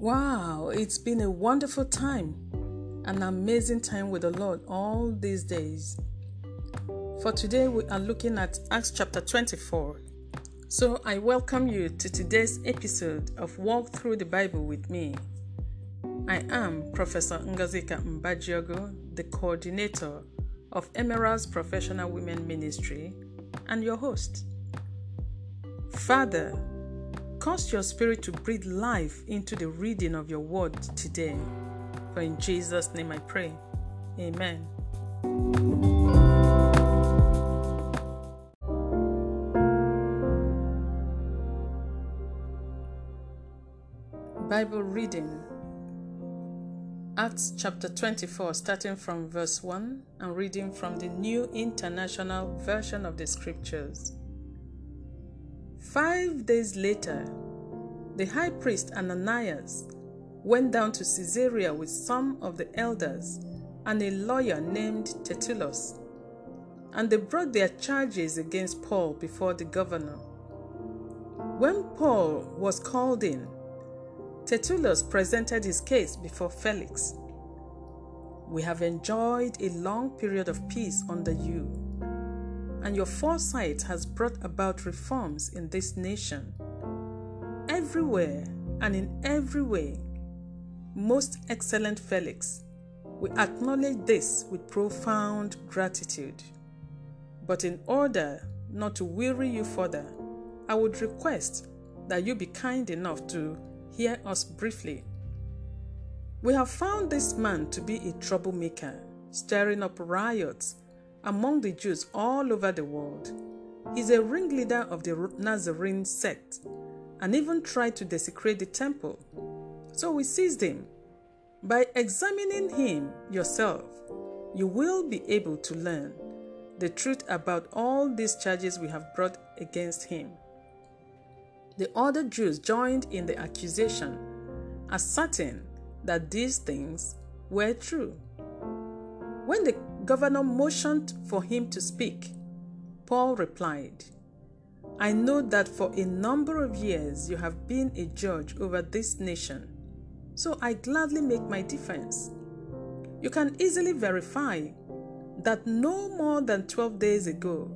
Wow, it's been a wonderful time, an amazing time with the Lord all these days. For today, we are looking at Acts chapter 24. So I welcome you to today's episode of Walk Through the Bible with me. I am Professor Ngazika Mbajiogo, the coordinator of Emerald's Professional Women Ministry, and your host. Father, cause your spirit to breathe life into the reading of your word today. For in Jesus' name I pray. Amen. Bible reading Acts chapter 24, starting from verse 1 and reading from the New International Version of the Scriptures. Five days later, the high priest Ananias went down to Caesarea with some of the elders and a lawyer named Tertullus, and they brought their charges against Paul before the governor. When Paul was called in, Tertullus presented his case before Felix. We have enjoyed a long period of peace under you and your foresight has brought about reforms in this nation. Everywhere and in every way, most excellent Felix, we acknowledge this with profound gratitude. But in order not to weary you further, I would request that you be kind enough to hear us briefly. We have found this man to be a troublemaker, stirring up riots among the Jews all over the world. He's a ringleader of the Nazarene sect and even tried to desecrate the temple. So we seized him. By examining him yourself, you will be able to learn the truth about all these charges we have brought against him. The other Jews joined in the accusation, asserting that these things were true. When the governor motioned for him to speak, Paul replied, I know that for a number of years you have been a judge over this nation, so I gladly make my defense. You can easily verify that no more than 12 days ago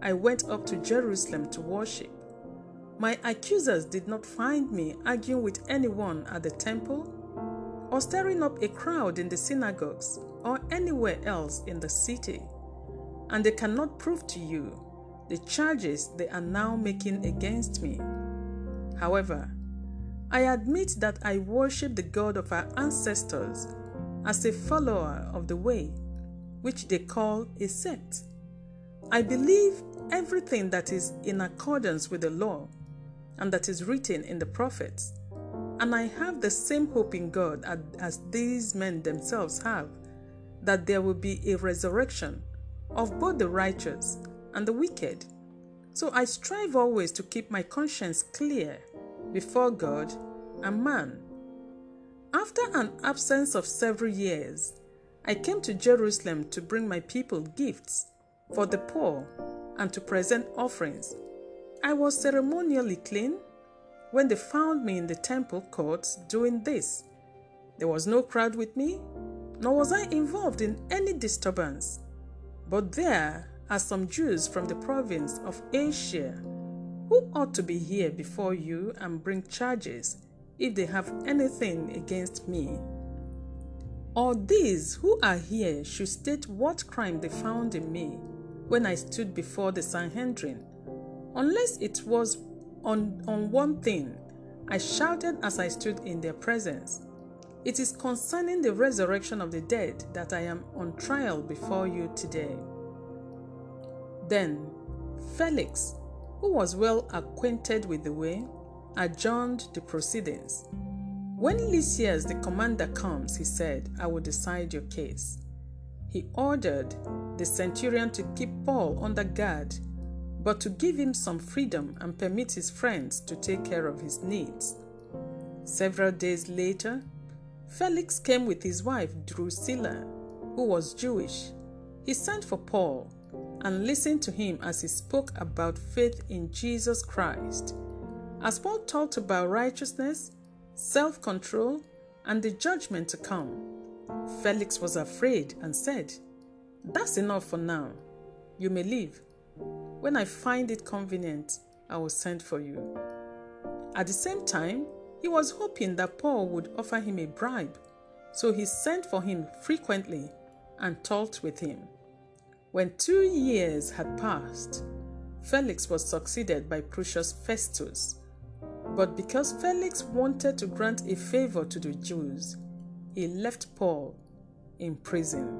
I went up to Jerusalem to worship. My accusers did not find me arguing with anyone at the temple or stirring up a crowd in the synagogues or anywhere else in the city, and they cannot prove to you the charges they are now making against me. However, I admit that I worship the God of our ancestors as a follower of the way, which they call a sect. I believe everything that is in accordance with the law and that is written in the prophets, and I have the same hope in God as these men themselves have that there will be a resurrection of both the righteous and the wicked. So I strive always to keep my conscience clear before God and man. After an absence of several years, I came to Jerusalem to bring my people gifts for the poor and to present offerings. I was ceremonially clean when they found me in the temple courts doing this. There was no crowd with me, nor was I involved in any disturbance. But there are some Jews from the province of Asia who ought to be here before you and bring charges if they have anything against me. Or these who are here should state what crime they found in me when I stood before the Sanhedrin. Unless it was on, on one thing, I shouted as I stood in their presence it is concerning the resurrection of the dead that I am on trial before you today. Then Felix, who was well acquainted with the way, adjourned the proceedings. When Lysias the commander comes, he said, I will decide your case. He ordered the centurion to keep Paul under guard, but to give him some freedom and permit his friends to take care of his needs. Several days later, Felix came with his wife Drusilla, who was Jewish. He sent for Paul and listened to him as he spoke about faith in Jesus Christ. As Paul talked about righteousness, self control, and the judgment to come. Felix was afraid and said, That's enough for now. You may leave. When I find it convenient, I will send for you. At the same time, he was hoping that Paul would offer him a bribe, so he sent for him frequently and talked with him. When two years had passed, Felix was succeeded by Porcius Festus. But because Felix wanted to grant a favor to the Jews, he left Paul in prison.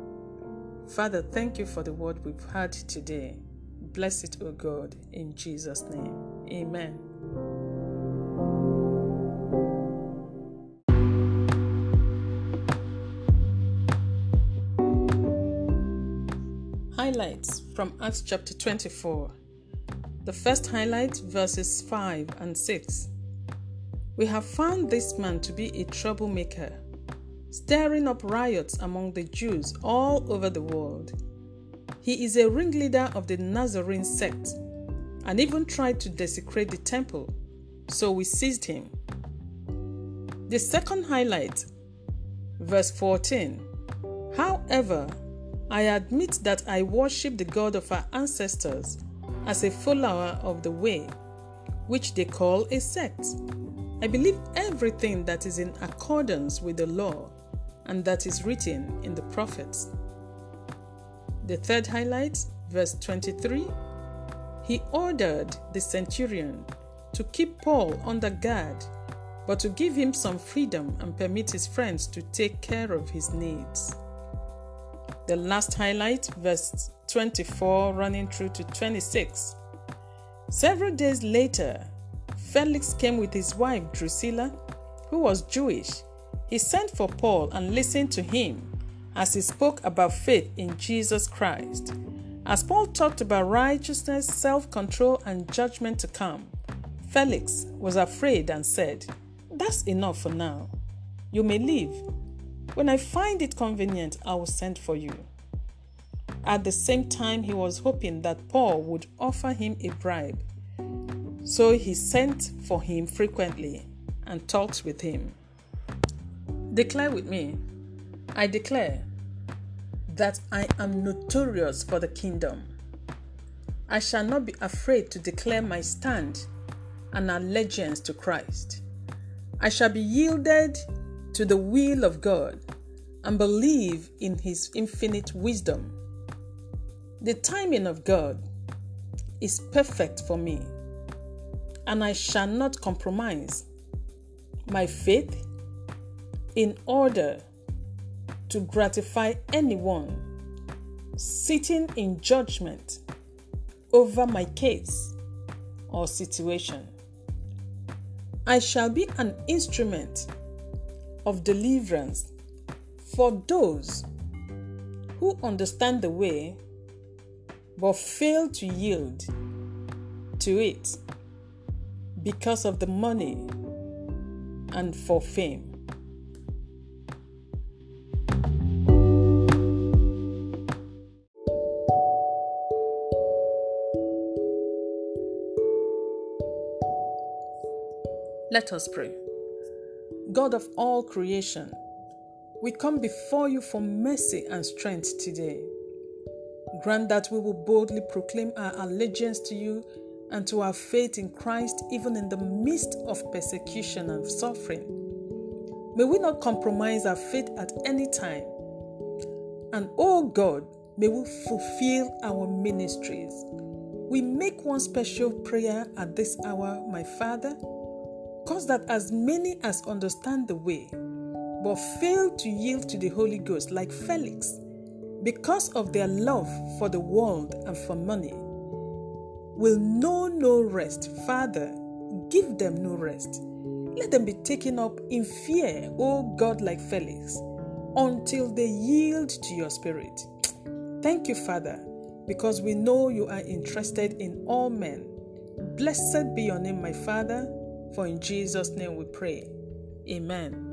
Father, thank you for the word we've heard today. Bless it, O God, in Jesus' name. Amen. Highlights from Acts chapter 24. The first highlight, verses 5 and 6. We have found this man to be a troublemaker, stirring up riots among the Jews all over the world. He is a ringleader of the Nazarene sect and even tried to desecrate the temple, so we seized him. The second highlight, verse 14. However, I admit that I worship the God of our ancestors as a follower of the way, which they call a sect. I believe everything that is in accordance with the law and that is written in the prophets. The third highlight, verse 23 He ordered the centurion to keep Paul under guard, but to give him some freedom and permit his friends to take care of his needs. The last highlight, verse 24 running through to 26. Several days later, Felix came with his wife Drusilla, who was Jewish. He sent for Paul and listened to him as he spoke about faith in Jesus Christ. As Paul talked about righteousness, self control, and judgment to come, Felix was afraid and said, That's enough for now. You may leave. When I find it convenient, I will send for you. At the same time, he was hoping that Paul would offer him a bribe so he sent for him frequently and talked with him. Declare with me I declare that I am notorious for the kingdom. I shall not be afraid to declare my stand and allegiance to Christ. I shall be yielded to the will of God and believe in His infinite wisdom. The timing of God is perfect for me and I shall not compromise my faith in order to gratify anyone sitting in judgment over my case or situation. I shall be an instrument of deliverance for those who understand the way but fail to yield to it because of the money and for fame. Let us pray. God of all creation, we come before you for mercy and strength today. Grant that we will boldly proclaim our allegiance to you and to our faith in Christ even in the midst of persecution and suffering. May we not compromise our faith at any time. And oh God, may we fulfill our ministries. We make one special prayer at this hour, my Father, cause that as many as understand the way, but fail to yield to the Holy Ghost, like Felix, because of their love for the world and for money, will know no rest. Father, give them no rest. Let them be taken up in fear, O God, like Felix, until they yield to your spirit. Thank you, Father, because we know you are interested in all men. Blessed be your name, my Father, for in Jesus' name we pray. Amen.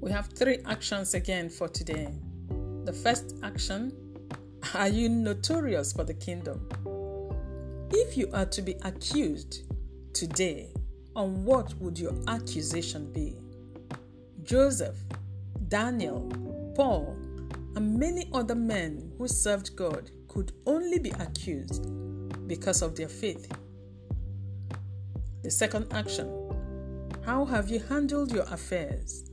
We have three actions again for today. The first action Are you notorious for the kingdom? If you are to be accused today, on what would your accusation be? Joseph, Daniel, Paul, and many other men who served God could only be accused because of their faith. The second action How have you handled your affairs?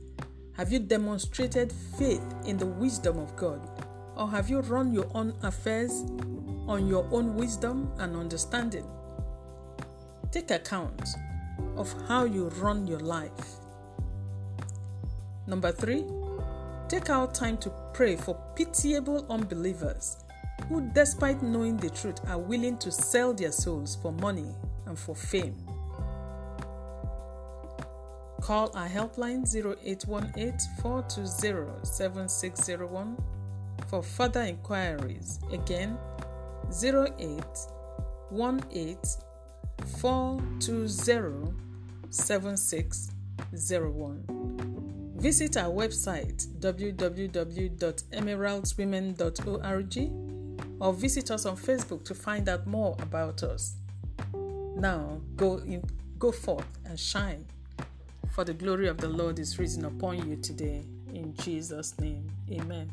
Have you demonstrated faith in the wisdom of God? Or have you run your own affairs on your own wisdom and understanding? Take account of how you run your life. Number three, take out time to pray for pitiable unbelievers who, despite knowing the truth, are willing to sell their souls for money and for fame. Call our helpline 0818 420 7601 for further inquiries. Again, 0818 420 7601. Visit our website www.emeraldswomen.org or visit us on Facebook to find out more about us. Now go in, go forth and shine, for the glory of the Lord is risen upon you today. In Jesus' name, Amen.